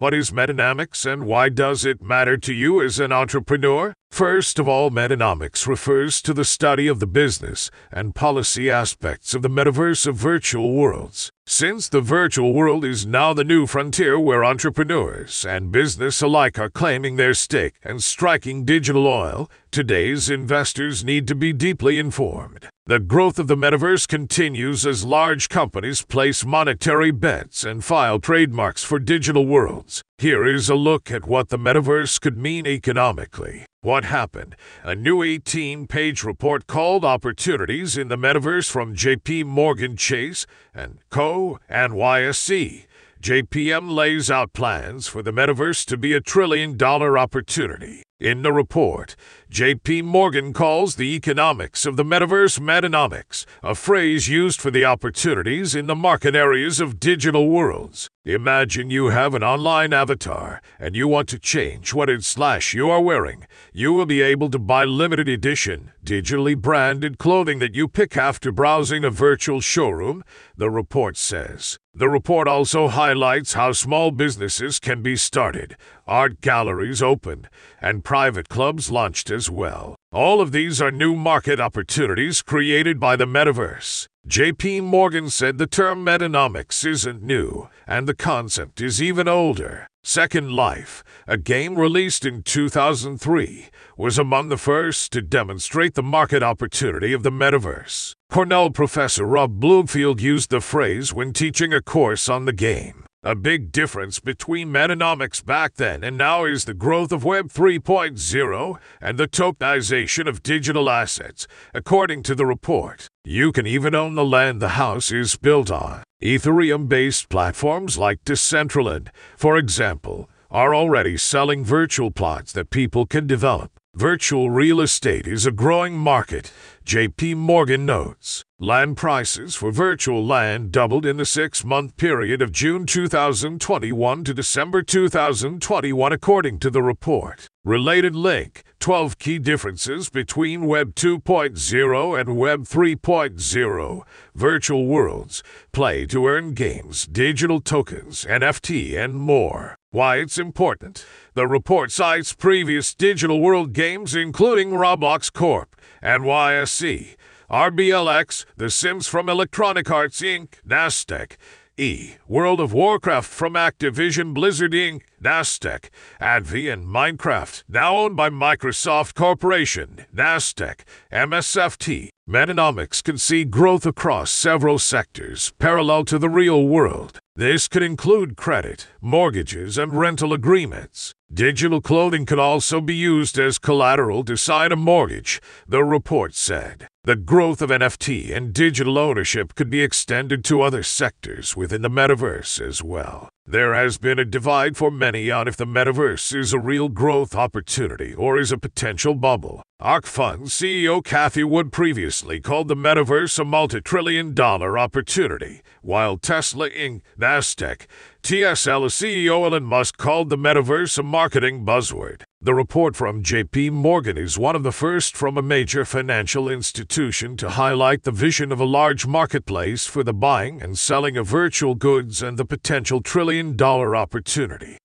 What is Metanomics and why does it matter to you as an entrepreneur? First of all, Metanomics refers to the study of the business and policy aspects of the metaverse of virtual worlds. Since the virtual world is now the new frontier where entrepreneurs and business alike are claiming their stake and striking digital oil, today's investors need to be deeply informed. The growth of the metaverse continues as large companies place monetary bets and file trademarks for digital worlds. Here is a look at what the metaverse could mean economically. What happened? A new 18 page report called Opportunities in the Metaverse from JP Morgan Chase and Co. and NYSE. JPM lays out plans for the metaverse to be a trillion dollar opportunity. In the report, J.P. Morgan calls the economics of the metaverse metanomics, a phrase used for the opportunities in the market areas of digital worlds. Imagine you have an online avatar and you want to change what it slash you are wearing. You will be able to buy limited edition, digitally branded clothing that you pick after browsing a virtual showroom, the report says. The report also highlights how small businesses can be started, art galleries opened, and private clubs launched as well. All of these are new market opportunities created by the metaverse. JP Morgan said the term metanomics isn't new, and the concept is even older. Second Life, a game released in 2003, was among the first to demonstrate the market opportunity of the metaverse. Cornell professor Rob Bloomfield used the phrase when teaching a course on the game. A big difference between metanomics back then and now is the growth of Web 3.0 and the tokenization of digital assets, according to the report. You can even own the land the house is built on. Ethereum based platforms like Decentraland, for example, are already selling virtual plots that people can develop. Virtual real estate is a growing market, JP Morgan notes. Land prices for virtual land doubled in the six month period of June 2021 to December 2021, according to the report. Related link 12 key differences between Web 2.0 and Web 3.0. Virtual worlds, play to earn games, digital tokens, NFT, and more. Why it's important. The report cites previous digital world games, including Roblox Corp. NYSE, RBLX, The Sims from Electronic Arts Inc., Nasdaq, E. World of Warcraft from Activision Blizzard Inc., Nasdaq, ATVI and Minecraft, now owned by Microsoft Corporation, Nasdaq, MSFT. Metanomics can see growth across several sectors parallel to the real world. This could include credit, mortgages, and rental agreements. Digital clothing could also be used as collateral to sign a mortgage, the report said. The growth of NFT and digital ownership could be extended to other sectors within the metaverse as well. There has been a divide for many on if the metaverse is a real growth opportunity or is a potential bubble. ARK Fund CEO Cathie Wood previously called the metaverse a multi trillion dollar opportunity, while Tesla Inc., NASDAQ, TSL CEO Elon Musk called the metaverse a marketing buzzword. The report from JP Morgan is one of the first from a major financial institution to highlight the vision of a large marketplace for the buying and selling of virtual goods and the potential trillion dollar opportunity.